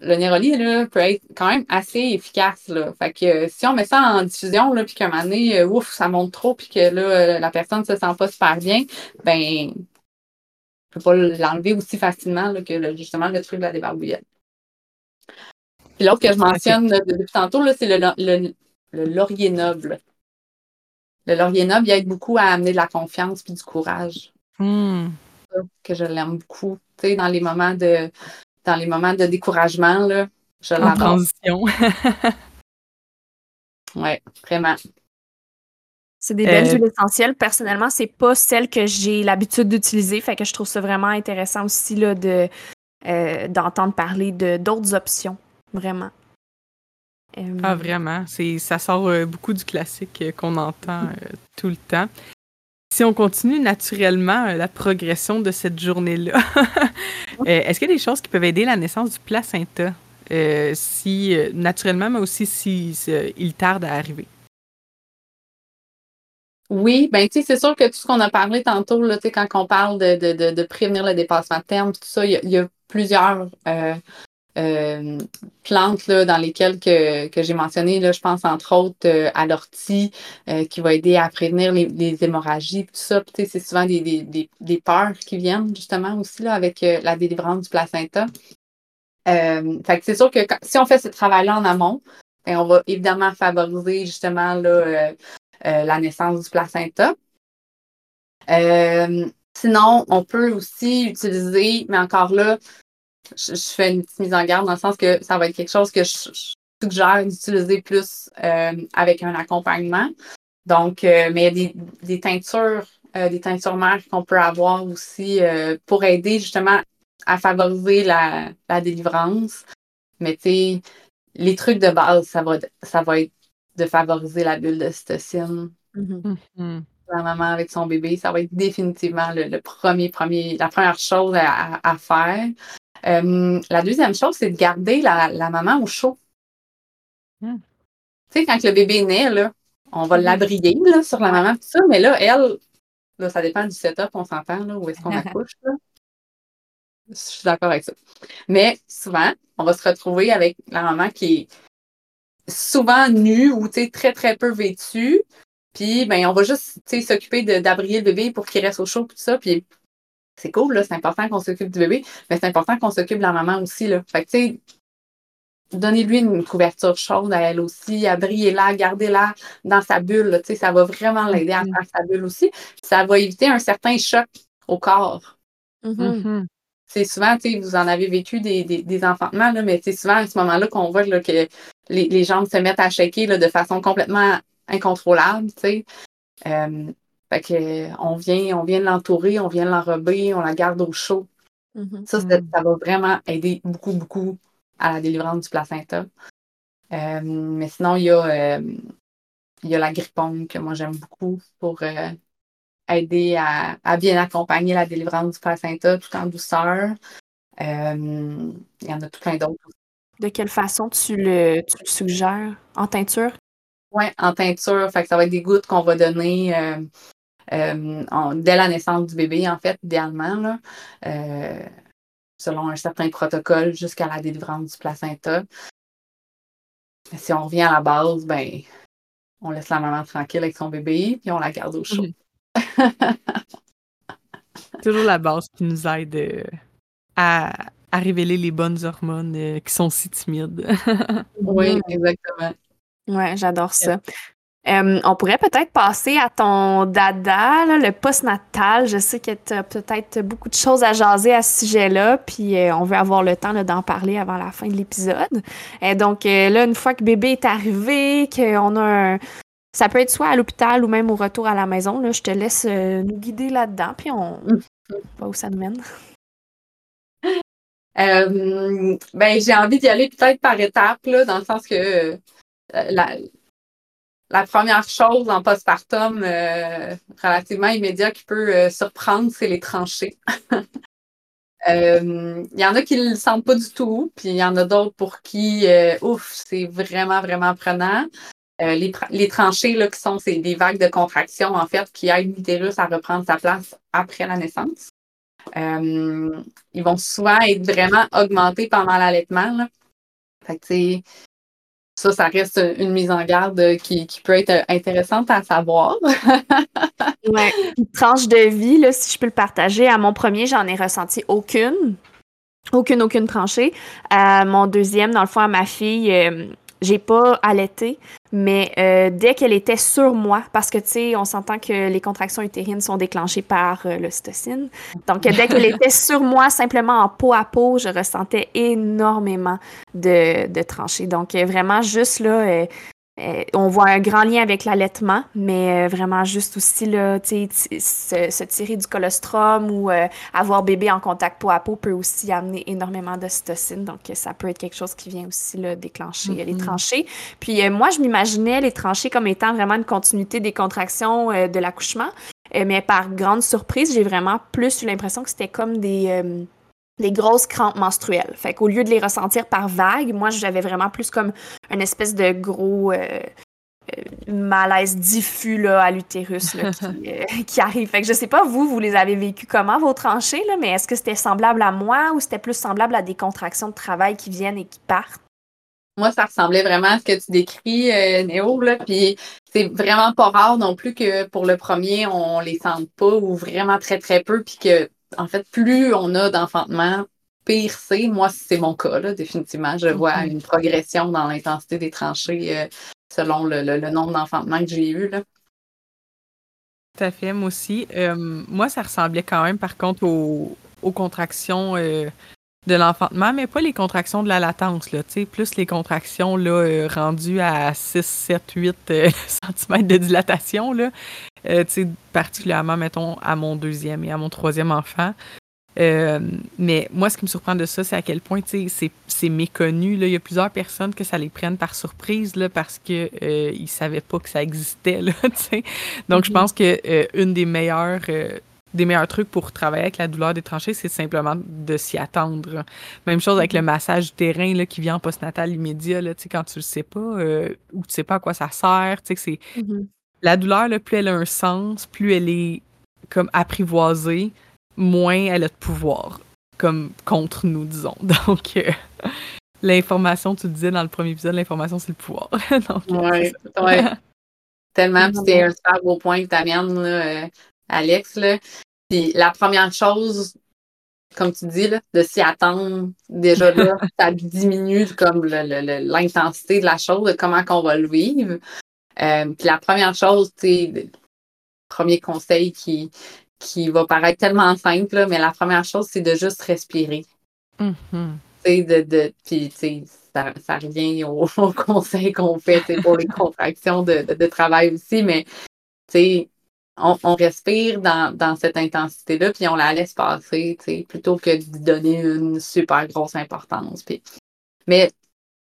le Néroli là, peut être quand même assez efficace. Là. Fait que si on met ça en diffusion, là, puis qu'à un moment donné, euh, ouf, ça monte trop, puis que là, la personne ne se sent pas super bien, ben on peut pas l'enlever aussi facilement là, que justement le truc de la débarbouillette. Puis l'autre que je mentionne depuis tantôt, c'est le, le, le laurier noble. Le laurier noble, il aide beaucoup à amener de la confiance et du courage. Hmm. Que je l'aime beaucoup. Tu sais, dans les moments de dans les moments de découragement, là, je En transition. oui, vraiment. C'est des belles euh, huiles essentielles. Personnellement, c'est pas celle que j'ai l'habitude d'utiliser. Fait que je trouve ça vraiment intéressant aussi là, de, euh, d'entendre parler de d'autres options. Vraiment. Ah, vraiment. C'est, ça sort euh, beaucoup du classique euh, qu'on entend euh, tout le temps. Si on continue naturellement la progression de cette journée-là, est-ce qu'il y a des choses qui peuvent aider la naissance du placenta? si naturellement, mais aussi si, il tarde à arriver? Oui, ben tu sais, c'est sûr que tout ce qu'on a parlé tantôt, là, quand on parle de, prévenir le dépassement de terme, tout ça, il y, a plusieurs euh, plantes là, dans lesquelles que, que j'ai mentionné, là, je pense entre autres euh, à l'ortie euh, qui va aider à prévenir les, les hémorragies, tout ça. C'est souvent des, des, des, peurs qui viennent justement aussi là, avec la délivrance du placenta. que c'est sûr que si on fait ce travail-là en amont, ben, on va évidemment favoriser justement là, la naissance du placenta. sinon, on peut aussi utiliser, mais encore là, je, fais une petite mise en garde dans le sens que ça va être quelque chose que je, suggère d'utiliser plus euh, avec un accompagnement. Donc, euh, mais il y a des, teintures, euh, des teintures mères qu'on peut avoir aussi pour aider justement à favoriser la, délivrance. Mais tu sais, les trucs de base, ça va, ça va être de favoriser la bulle de cytocine. Mm-hmm. Mm-hmm. La maman avec son bébé, ça va être définitivement le, premier, premier, la première chose à faire. Euh, la deuxième chose, c'est de garder la, maman au chaud. Hmm. Tu sais, quand le bébé naît, là, on va hmm. l'abrier sur la maman, tout ça, mais là, elle, là, ça dépend du setup, on s'entend, là, où est-ce qu'on accouche. Là. Je suis d'accord avec ça. Mais souvent, on va se retrouver avec la maman qui est souvent nus ou très, très peu vêtus. Puis, ben, on va juste s'occuper d'abrier le bébé pour qu'il reste au chaud, tout ça. Puis, c'est cool, là, c'est important qu'on s'occupe du bébé, mais c'est important qu'on s'occupe de la maman aussi. Là. Fait que, tu sais, donnez-lui une couverture chaude à elle aussi, abriez-la, gardez-la dans sa bulle. Tu sais, ça va vraiment l'aider à mm-hmm. faire sa bulle aussi. Ça va éviter un certain choc au corps. Mm-hmm. Mm-hmm. C'est souvent, tu sais, vous en avez vécu des, des, des enfantements, là, mais c'est souvent à ce moment-là qu'on voit là, que les, les, jambes se mettent à shaker là, de façon complètement incontrôlable, tu sais. Euh, fait que, on vient, on vient l'entourer, on vient l'enrober, on la garde au chaud. Mm-hmm. Ça, ça, va vraiment aider beaucoup, beaucoup à la délivrance du placenta. Euh, mais sinon, il y a, euh, il y a la grippone que moi j'aime beaucoup pour aider à, à, bien accompagner la délivrance du placenta tout en douceur. il y en a tout plein d'autres. De quelle façon tu le, tu le suggères? En teinture? Oui, en teinture. Fait que ça va être des gouttes qu'on va donner euh, euh, dès la naissance du bébé, en fait, idéalement, là, euh, selon un certain protocole jusqu'à la délivrance du placenta. Si on revient à la base, ben, on laisse la maman tranquille avec son bébé, puis on la garde au chaud. Toujours la base qui nous aide à, à révéler les bonnes hormones qui sont si timides. oui, exactement. Ouais, j'adore ça. on pourrait peut-être passer à ton dada, le post-natal. Je sais que tu as peut-être beaucoup de choses à jaser à ce sujet-là, puis euh, on veut avoir le temps d'en parler avant la fin de l'épisode. Et donc euh, là, une fois que bébé est arrivé, qu'on a un... Ça peut être soit à l'hôpital ou même au retour à la maison. Là, je te laisse euh, nous guider là-dedans, puis on voit où ça nous mène. ben, j'ai envie d'y aller peut-être par étapes, là, dans le sens que la, la, première chose en postpartum euh, relativement immédiat qui peut euh, surprendre, c'est les tranchées. Il y en a qui ne le sentent pas du tout, puis il y en a d'autres pour qui, ouf, c'est vraiment, vraiment prenant. Les, les, tranchées, là, qui sont des vagues de contraction, en fait, qui aident l'utérus à reprendre sa place après la naissance. ils vont souvent être vraiment augmentés pendant l'allaitement. Fait ça, ça reste une mise en garde qui, peut être intéressante à savoir. oui. Une tranche de vie, là, si je peux le partager, à mon premier, j'en ai ressenti aucune. Aucune, aucune tranchée. À mon deuxième, dans le fond, à ma fille, euh, j'ai pas allaité, mais euh, dès qu'elle était sur moi, parce que tu sais, on s'entend que les contractions utérines sont déclenchées par euh, l'ocytocine. Donc, dès qu'elle était sur moi, simplement en peau à peau, je ressentais énormément de, de tranchées. Donc, vraiment, juste là, euh, on voit un grand lien avec l'allaitement, mais euh, vraiment juste aussi là, se, se, tirer du colostrum ou euh, avoir bébé en contact peau à peau peut aussi amener énormément d'ocytocine. Donc, ça peut être quelque chose qui vient aussi là, déclencher les mm-hmm. tranchées. Puis moi, je m'imaginais les tranchées comme étant vraiment une continuité des contractions de l'accouchement. mais par grande surprise, j'ai vraiment plus eu l'impression que c'était comme des des grosses crampes menstruelles. Fait qu'au lieu de les ressentir par vagues, moi, j'avais vraiment plus comme une espèce de gros euh, euh, malaise diffus là, à l'utérus euh, qui, arrive. Fait que je sais pas, vous, vous les avez vécu comment, vos tranchées, là, mais est-ce que c'était semblable à moi ou c'était plus semblable à des contractions de travail qui viennent et qui partent? Moi, ça ressemblait vraiment à ce que tu décris, Néo, là, puis c'est vraiment pas rare non plus que pour le premier, on les sente pas ou vraiment très, très peu, puis que en fait, plus on a d'enfantement, pire c'est. Moi, c'est mon cas, là, définitivement. Je vois une progression dans l'intensité des tranchées euh, selon le, nombre d'enfantements que j'ai eu. Là. Tout à fait, moi aussi. Euh, moi, ça ressemblait quand même, par contre, aux, contractions euh, de l'enfantement, mais pas les contractions de la latence, là, plus les contractions là, rendues à 6, 7, 8 cm de dilatation. Là. Euh, particulièrement, mettons, à mon deuxième et à mon troisième enfant. Euh, mais moi, ce qui me surprend de ça, c'est à quel point c'est méconnu. Là. Il y a plusieurs personnes que ça les prenne par surprise là, parce qu'ils euh, ne savaient pas que ça existait. Là, Donc, je mm-hmm. pense que euh, une des meilleures des meilleurs trucs pour travailler avec la douleur des tranchées, c'est simplement de s'y attendre. Même chose avec le mm-hmm. massage du terrain là, qui vient en postnatal immédiat, là, quand tu le sais pas ou tu sais pas à quoi ça sert. C'est mm-hmm la douleur, là, plus elle a un sens, plus elle est comme apprivoisée, moins elle a de pouvoir, comme contre nous, disons. Donc, euh, l'information, tu le disais dans le premier épisode, l'information, c'est le pouvoir. Oui, ouais. Tellement, c'est un super beau point que tu amènes, euh, Alex. Là. Puis la première chose, comme tu dis, là, de s'y attendre, déjà là, ça diminue comme l'intensité de la chose, de comment qu'on va le vivre. Euh, puis la première chose, tu premier conseil qui, qui va paraître tellement simple, là, mais la première chose, c'est de juste respirer. Mm-hmm. de, de, puis, ça, ça revient au, conseil qu'on fait pour les contractions de, de, travail aussi, mais on, on respire dans, dans cette intensité-là, puis on la laisse passer, plutôt que de donner une super grosse importance. Puis, mais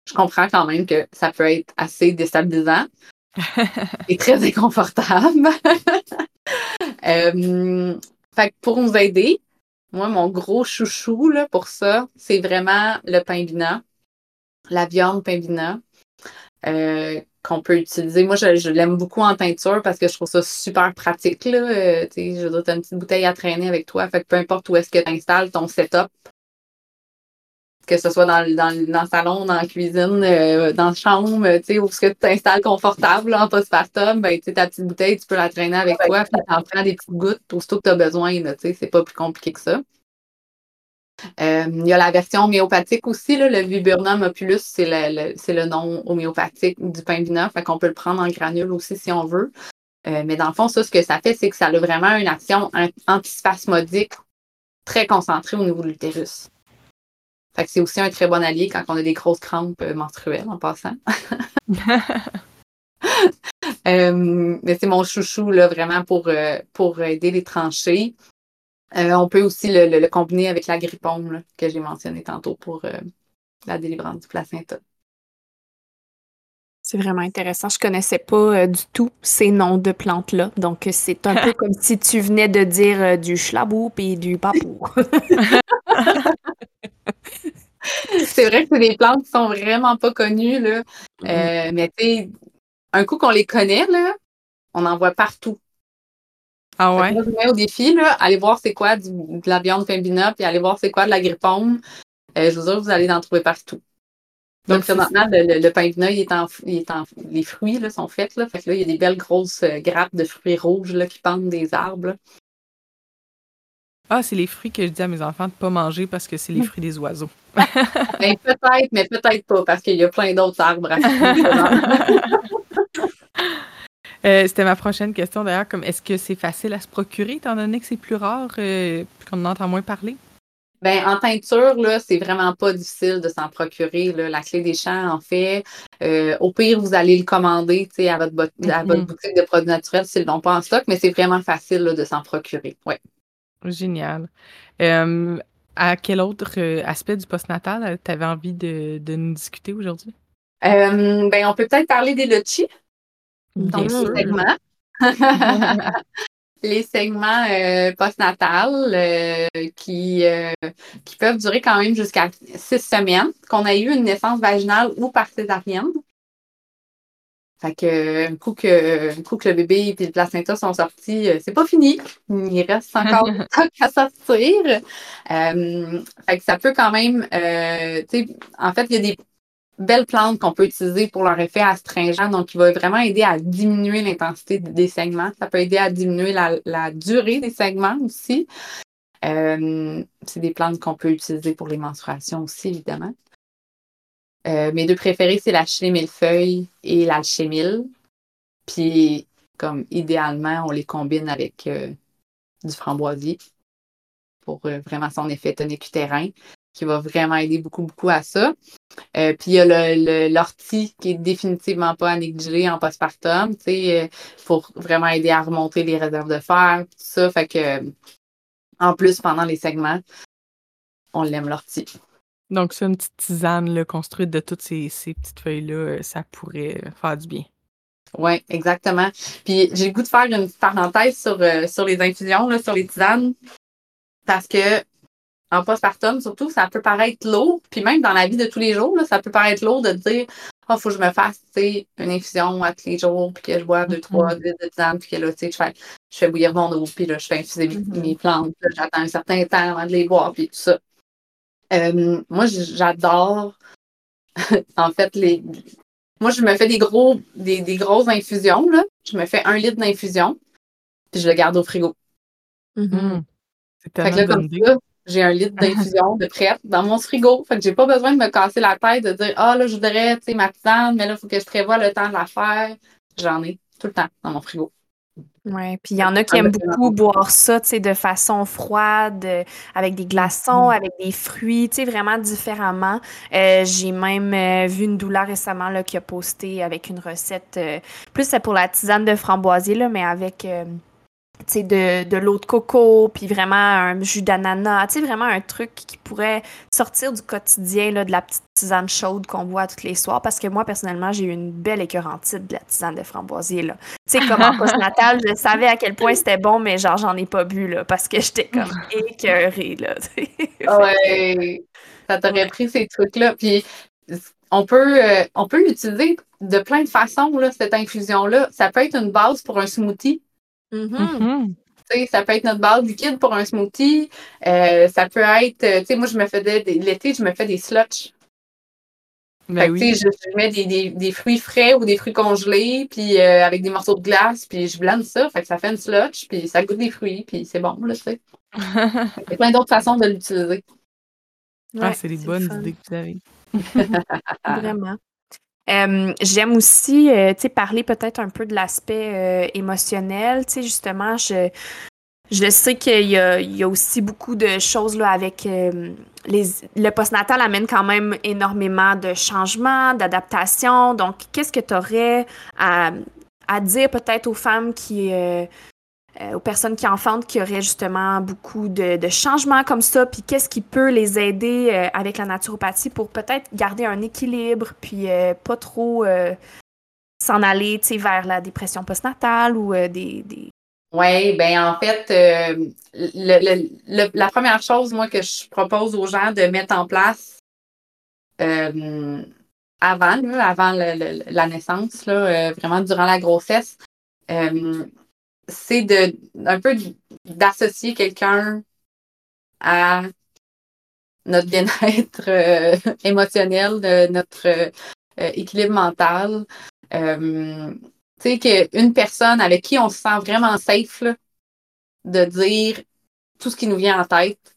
je comprends quand même que ça peut être assez déstabilisant et très inconfortable. euh, fait que pour nous aider, moi, mon gros chouchou là, pour ça, c'est vraiment le pain bina, la viande pain bina, euh, qu'on peut utiliser. Moi, je, l'aime beaucoup en teinture parce que je trouve ça super pratique. Là. Euh, je veux dire, tu as une petite bouteille à traîner avec toi. Fait que peu importe où est-ce que tu installes ton setup, que ce soit dans, dans, dans le salon, dans la cuisine, euh, dans la chambre, tu sais, où ce que tu t'installes confortable en postpartum, ben, tu ta petite bouteille, tu peux la traîner avec toi, puis tu en prends des petites gouttes tout ce que tu as besoin, tu sais, c'est pas plus compliqué que ça. Euh, il y a la version homéopathique aussi, là, le viburnum opulus, c'est le, le, nom homéopathique du pain vina, fait qu'on peut le prendre en granule aussi si on veut. Euh, mais dans le fond, ça, ce que ça fait, c'est que ça a vraiment une action antispasmodique très concentrée au niveau de l'utérus. Fait que c'est aussi un très bon allié quand on a des grosses crampes euh, menstruelles en passant. mais c'est mon chouchou là, vraiment pour, pour aider les tranchées. Euh, on peut aussi le, combiner avec la grippome que j'ai mentionné tantôt pour euh, la délivrance du placenta. C'est vraiment intéressant. Je ne connaissais pas euh, du tout ces noms de plantes-là. Donc, c'est un peu comme si tu venais de dire du chlabou et du papou. c'est vrai que c'est des plantes qui sont vraiment pas connues. Là. Mm-hmm. mais tu un coup qu'on les connaît, là, on en voit partout. Ah ouais? je mets au défi, là, allez voir c'est quoi de la viande pimbina, puis allez voir c'est quoi de la grippome. Euh, je vous jure, vous allez en trouver partout. Donc, maintenant, le, le, pain il est en, il est en, les fruits là, sont faits. Là, fait que là, il y a des belles grosses euh, grappes de fruits rouges là, qui pendent des arbres. Ah, c'est les fruits que je dis à mes enfants de ne pas manger parce que c'est les hmm. fruits des oiseaux. ben, peut-être, mais peut-être pas, parce qu'il y a plein d'autres arbres à Euh, c'était ma prochaine question d'ailleurs, comme est-ce que c'est facile à se procurer étant donné que c'est plus rare euh, qu'on en entend moins parler? Ben, en teinture, là, c'est vraiment pas difficile de s'en procurer. La clé des champs en fait. Euh, au pire, vous allez le commander à votre, à votre mm-hmm. boutique de produits naturels s'ils l'ont pas en stock, mais c'est vraiment facile de s'en procurer. Ouais. Génial. à quel autre aspect du postnatal tu avais envie de, de nous discuter aujourd'hui? ben, on peut peut-être parler des lochis les segments. les segments euh, postnatales euh, qui, euh, qui peuvent durer quand même jusqu'à six semaines, qu'on a eu une naissance vaginale ou par césarienne. Fait que un coup que, un coup que le bébé et le placenta sont sortis, c'est pas fini. Il reste encore du temps à sortir. fait que ça peut quand même, en fait, il y a des belles plantes qu'on peut utiliser pour leur effet astringent, donc il va vraiment aider à diminuer l'intensité des segments. Ça peut aider à diminuer la, durée des segments aussi. Euh, c'est des plantes qu'on peut utiliser pour les menstruations aussi, évidemment. Euh, mes deux préférés, c'est la millefeuille et l'alchémile. Puis, comme idéalement, on les combine avec euh, du framboisier pour vraiment son effet tonique utérin qui va vraiment aider beaucoup, beaucoup à ça. Euh, puis il y a l'ortie qui est définitivement pas à négliger en postpartum, tu sais, euh, pour vraiment aider à remonter les réserves de fer, tout ça. Fait que, en plus, pendant les segments, on l'aime l'ortie. Donc, c'est une petite tisane là, construite de toutes ces, petites feuilles-là, euh, ça pourrait faire du bien. Oui, exactement. Puis j'ai le goût de faire une parenthèse sur, sur les infusions, là, sur les tisanes, parce que en postpartum, surtout, ça peut paraître lourd. Puis même dans la vie de tous les jours, ça peut paraître lourd de dire Ah, oh, faut que je me fasse une infusion à tous les jours, puis que je bois deux, mm-hmm. trois litres de tisane, puis que là, je fais, je fais bouillir mon eau, puis là, je fais infuser mes mm-hmm. plantes, j'attends un certain temps avant de les boire, puis tout ça. Euh, moi, j'adore en fait, les, moi, je me fais des gros, des, des grosses infusions, là. Je me fais un litre d'infusion, puis je le garde au frigo. Mm-hmm. Fait que là, comme ça, j'ai un litre d'infusion de prête dans mon frigo. Fait que j'ai pas besoin de me casser la tête de dire Ah là, je voudrais, tu sais, ma tisane, mais là, il faut que je prévoie le temps de la faire. J'en ai tout le temps dans mon frigo. Oui, puis il y en a qui aiment beaucoup boire ça, tu sais, de façon froide, euh, avec des glaçons, mm. avec des fruits, tu sais, vraiment différemment. Euh, j'ai même euh, vu une douleur récemment là, qui a posté avec une recette, plus c'est pour la tisane de framboisier, là, mais avec de, de l'eau de coco, puis vraiment un jus d'ananas, tu sais, vraiment un truc qui pourrait sortir du quotidien là, de la petite tisane chaude qu'on boit tous les soirs. Parce que moi, personnellement, j'ai eu une belle écœurantite de la tisane de framboisier. Tu sais, comme en post-natal, je savais à quel point c'était bon, mais genre, j'en ai pas bu, là, parce que j'étais comme écœurée, là. ouais, ça t'aurait pris ces trucs-là. Puis on peut, euh, on peut l'utiliser de plein de façons, là, cette infusion-là. Ça peut être une base pour un smoothie. Mm-hmm. Mm-hmm. Ça peut être notre base liquide pour un smoothie. Euh, ça peut être, euh, tu sais, moi, je me faisais, l'été, je me fais des sluts. Ben oui. je, je, mets des, des, des, fruits frais ou des fruits congelés, puis euh, avec des morceaux de glace, puis je blende ça, fait que ça fait une slotch, puis ça goûte des fruits, puis c'est bon, là, tu sais. Il y a plein d'autres façons de l'utiliser. ah, c'est des bonnes idées que vous avez. Vraiment. J'aime aussi, euh, parler peut-être un peu de l'aspect euh, émotionnel. Tu sais, justement, je, je sais qu'il y, y a, aussi beaucoup de choses là, avec les, le postnatal amène quand même énormément de changements, d'adaptations. Donc, qu'est-ce que tu aurais à, à dire peut-être aux femmes qui, euh, euh, aux personnes qui enfantent qui auraient justement beaucoup de, changements comme ça, puis qu'est-ce qui peut les aider euh, avec la naturopathie pour peut-être garder un équilibre, puis euh, pas trop s'en aller vers la dépression postnatale ou des, des... Oui, ben en fait, la première chose, moi, que je propose aux gens de mettre en place avant, avant la naissance, là, vraiment durant la grossesse, c'est de un peu d'associer quelqu'un à notre bien-être euh, émotionnel, notre euh, équilibre mental. Euh, tu sais, qu'une personne avec qui on se sent vraiment safe de dire tout ce qui nous vient en tête.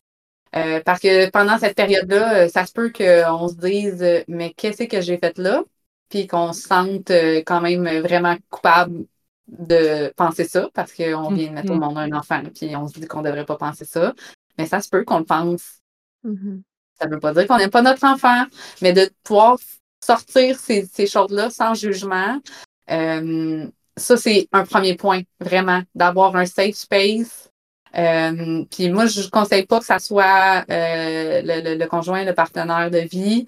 parce que pendant cette période-là, ça se peut qu'on se dise Mais qu'est-ce que j'ai fait là? Puis qu'on se sente quand même vraiment coupable de penser ça parce qu'on vient de mettre au monde un enfant puis on se dit qu'on ne devrait pas penser ça. Mais ça se peut qu'on le pense. Mm-hmm. Ça ne veut pas dire qu'on n'aime pas notre enfant, mais de pouvoir sortir ces, choses-là sans jugement, euh, ça, c'est un premier point, vraiment, d'avoir un safe space. Euh, puis moi, je ne conseille pas que ça soit euh, le, le, conjoint, le partenaire de vie,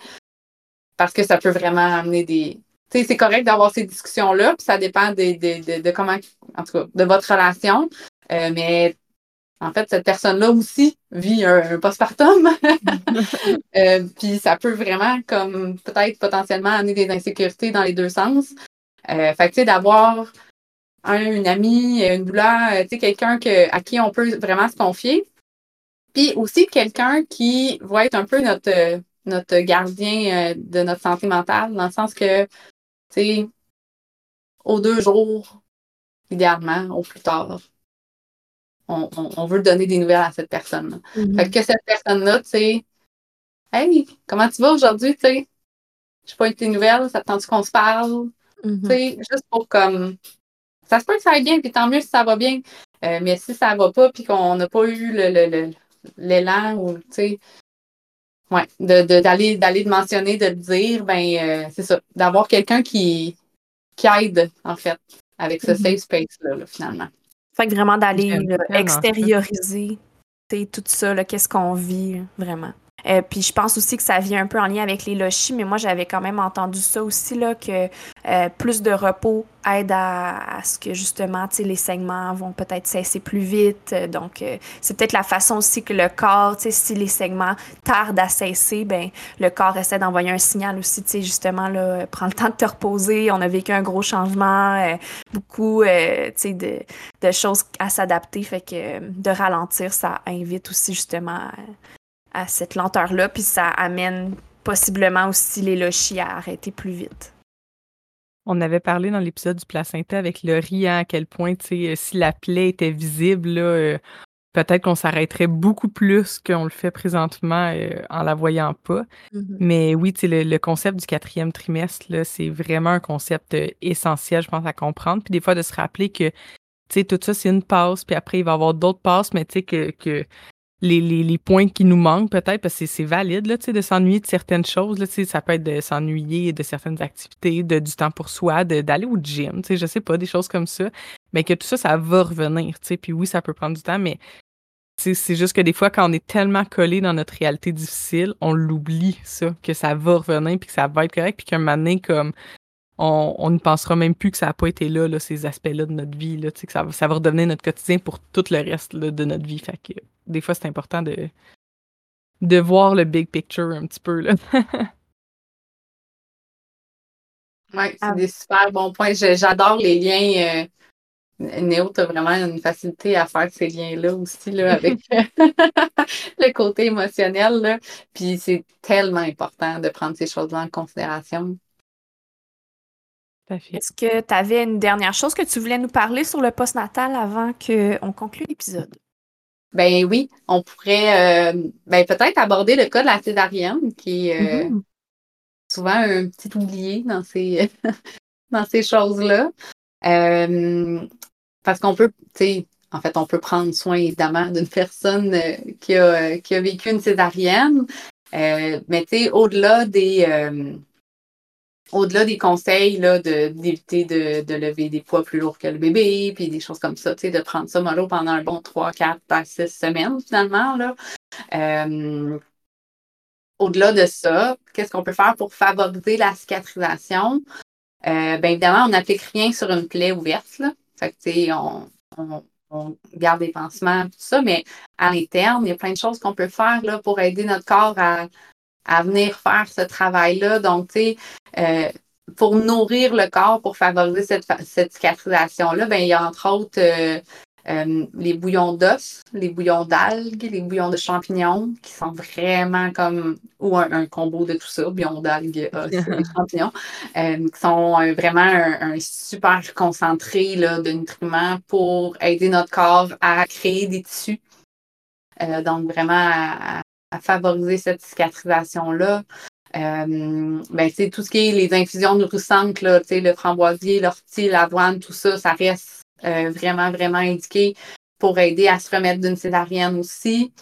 parce que ça peut vraiment amener des, c'est correct d'avoir ces discussions-là, puis ça dépend de, comment, en tout cas, de votre relation. Euh, mais en fait, cette personne-là aussi vit un, postpartum. Euh, puis ça peut vraiment, comme peut-être potentiellement, amener des insécurités dans les deux sens. Euh, fait que, tu sais, d'avoir un, une amie, une douleur, tu sais, quelqu'un à qui on peut vraiment se confier. Puis aussi quelqu'un qui va être un peu notre, notre gardien de notre santé mentale, dans le sens que sais, aux deux jours, idéalement, au plus tard, on, on, veut donner des nouvelles à cette personne-là. Mm-hmm. Fait que cette personne-là, tu sais, Hey, comment tu vas aujourd'hui, tu sais? Je pas eu tes nouvelles, ça te tente qu'on se parle? Mm-hmm. Tu sais, juste pour comme. Ça se peut que ça aille bien, puis tant mieux si ça va bien. Euh, mais si ça va pas, puis qu'on n'a pas eu l'élan le, ou, tu sais, Ouais, d'aller de, d'aller de mentionner, de le dire, ben euh, c'est ça, d'avoir quelqu'un qui, qui aide, en fait, avec ce mm-hmm. safe space-là, finalement. Fait que vraiment d'aller extérioriser tout ça, qu'est-ce qu'on vit, vraiment. Euh, puis je pense aussi que ça vient un peu en lien avec les lochis, mais moi j'avais quand même entendu ça aussi, là, que euh, plus de repos aide à, ce que justement les segments vont peut-être cesser plus vite. Donc euh, c'est peut-être la façon aussi que le corps, si les segments tardent à cesser, ben le corps essaie d'envoyer un signal aussi, justement, là, prends le temps de te reposer. On a vécu un gros changement, beaucoup de, de choses à s'adapter, fait que de ralentir, ça invite aussi justement à cette lenteur-là, puis ça amène possiblement aussi les lochis à arrêter plus vite. On avait parlé dans l'épisode du placenta avec le riz, hein, à quel point, tu sais, si la plaie était visible, là, peut-être qu'on s'arrêterait beaucoup plus qu'on le fait présentement euh, en la voyant pas. Mm-hmm. Mais oui, le, le concept du quatrième trimestre, c'est vraiment un concept euh, essentiel, je pense, à comprendre. Puis des fois, de se rappeler que tout ça, c'est une passe, puis après, il va y avoir d'autres passes, mais tu sais, que, que les, points qui nous manquent peut-être, parce que c'est valide là, de s'ennuyer de certaines choses. Là, ça peut être de s'ennuyer de certaines activités, de, du temps pour soi, d'aller au gym, je sais pas, des choses comme ça. Mais que tout ça, ça va revenir. Puis oui, ça peut prendre du temps, mais c'est juste que des fois, quand on est tellement collé dans notre réalité difficile, on l'oublie, ça, que ça va revenir, puis que ça va être correct, puis qu'un moment donné, comme, on ne pensera même plus que ça n'a pas été là, là ces aspects-là de notre vie, là, que ça, va redevenir notre quotidien pour tout le reste de notre vie. Des fois, c'est important de, de voir le big picture un petit peu. Là. oui, c'est ah. des super bons points. J'adore les liens. Euh, Néo, tu as vraiment une facilité à faire ces liens-là aussi là, avec le côté émotionnel. Là. Puis c'est tellement important de prendre ces choses-là en considération. Est-ce que tu avais une dernière chose que tu voulais nous parler sur le post-natal avant qu'on conclue l'épisode? Ben oui, on pourrait euh, ben peut-être aborder le cas de la césarienne, qui est euh, mm-hmm. souvent un petit oublié dans ces, dans ces choses-là. Euh, parce qu'on peut, tu sais, en fait, on peut prendre soin évidemment d'une personne qui, a, qui a vécu une césarienne, mais tu sais, au-delà des au-delà des conseils là, d'éviter de, de, lever des poids plus lourds que le bébé, puis des choses comme ça, tu sais, de prendre ça mollo pendant un bon 3, 4 à 6 semaines finalement. Là. au-delà de ça, qu'est-ce qu'on peut faire pour favoriser la cicatrisation? Euh, bien évidemment, on n'applique rien sur une plaie ouverte. Là. Fait que, tu sais, on, on, garde des pansements, tout ça, mais à l'interne, il y a plein de choses qu'on peut faire là, pour aider notre corps à, à venir faire ce travail-là. Donc, tu sais, euh, pour nourrir le corps, pour favoriser cette, cette cicatrisation-là, ben, il y a entre autres euh, euh, les bouillons d'os, les bouillons d'algues, les bouillons de champignons, qui sont vraiment comme, ou un, combo de tout ça, bouillons d'algues, os et champignons, euh, qui sont euh, vraiment un, super concentré là, de nutriments pour aider notre corps à créer des tissus. donc, vraiment à, favoriser cette cicatrisation-là. ben, tout ce qui est les infusions nourrissantes, là, le framboisier, l'ortie, l'avoine, tout ça, ça reste euh, vraiment, vraiment indiqué pour aider à se remettre d'une césarienne aussi.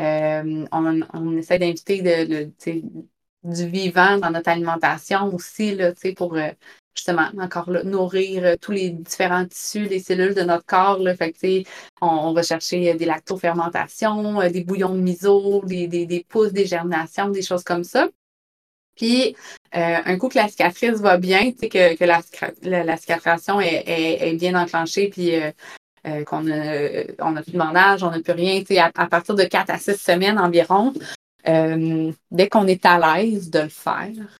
Euh, on, essaie d'inviter de, du vivant dans notre alimentation aussi, là, pour euh, justement encore nourrir tous les différents tissus, les cellules de notre corps. Là. Fait on, va chercher des lactofermentations, des bouillons de miso, des, des, pousses, des germinations, des choses comme ça. Puis, euh, un coup que la cicatrice va bien, tu sais, que, que la, la, cicatrisation est, est, bien enclenchée, puis euh, euh, qu'on a, on a plus de bandage, on n'a plus rien, tu sais, à, partir de 4 à 6 semaines environ, dès qu'on est à l'aise de le faire,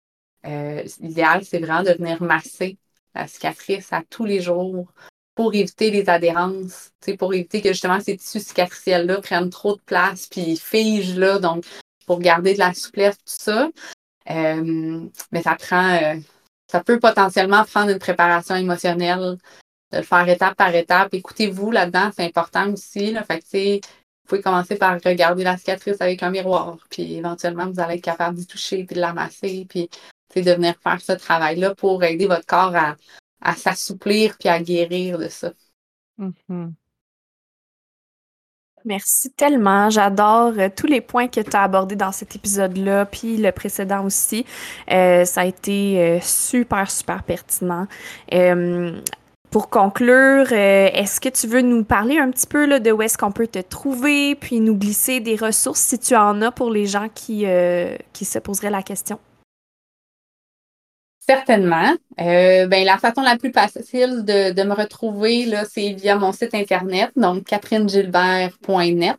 l'idéal, c'est vraiment de venir masser la cicatrice à tous les jours pour éviter les adhérences, pour éviter que justement ces tissus cicatriciels-là prennent trop de place puis figent là, donc pour garder de la souplesse, tout ça. Euh, mais ça prend, euh, ça peut potentiellement prendre une préparation émotionnelle, de le faire étape par étape. Écoutez-vous là-dedans, c'est important aussi. Là, fait que, vous pouvez commencer par regarder la cicatrice avec un miroir, puis éventuellement, vous allez être capable d'y toucher, puis de l'amasser, puis de venir faire ce travail-là pour aider votre corps à, à s'assouplir, puis à guérir de ça. Mm-hmm. Merci tellement. J'adore euh, tous les points que tu as abordés dans cet épisode-là, puis le précédent aussi. Euh, ça a été euh, super, super pertinent. pour conclure, est-ce que tu veux nous parler un petit peu là, de où est-ce qu'on peut te trouver, puis nous glisser des ressources si tu en as pour les gens qui, qui se poseraient la question? Certainement. Euh, ben, la façon la plus facile de, de me retrouver, là, c'est via mon site internet, donc catherinegilbert.net.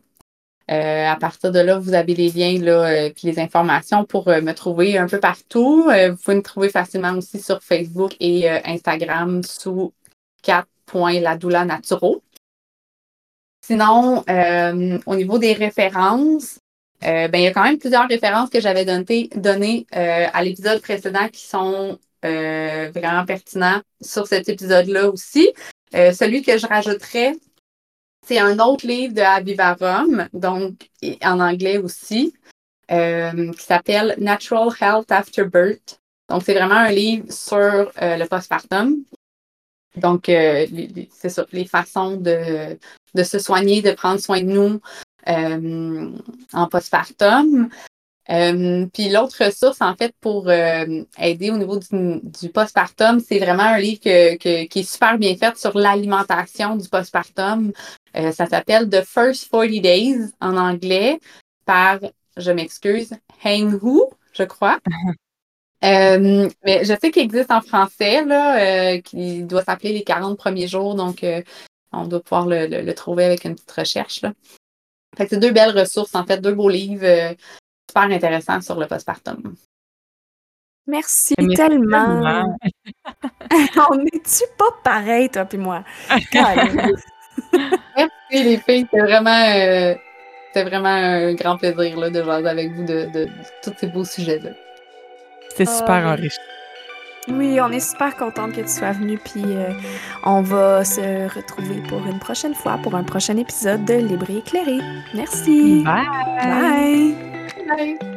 Euh, à partir de là, vous avez les liens là, euh, puis les informations pour me trouver un peu partout. vous pouvez me trouver facilement aussi sur Facebook et Instagram sous 4.ladoula Sinon, au niveau des références, ben, il y a quand même plusieurs références que j'avais données, données à l'épisode précédent qui sont vraiment pertinents sur cet épisode-là aussi. celui que je rajouterais, c'est un autre livre de Avivarum, donc en anglais aussi, qui s'appelle Natural Health After Birth. Donc, c'est vraiment un livre sur le postpartum. Donc, c'est ça, les façons de, de se soigner, de prendre soin de nous euh, en postpartum. Euh, puis l'autre ressource, en fait, pour euh, aider au niveau du, postpartum, c'est vraiment un livre qui est super bien fait sur l'alimentation du postpartum. ça s'appelle The First 40 Days en anglais par, je m'excuse, Hang Hu, je crois. mais je sais qu'il existe en français, là, qui doit s'appeler les 40 premiers jours, donc on doit pouvoir le, trouver avec une petite recherche. Là. Fait c'est deux belles ressources, en fait, deux beaux livres euh, super intéressants sur le postpartum. Merci, tellement. On n'est-tu pas pareil, toi et moi? Merci les filles, c'est vraiment, euh, vraiment un grand plaisir là, de jaser avec vous de, de, tous ces beaux sujets-là. C'était super ah, enrichissant. Oui, on est super contente que tu sois venue, puis euh, on va se retrouver pour une prochaine fois, pour un prochain épisode de Libre et éclairé. Merci. Bye. Bye. Bye.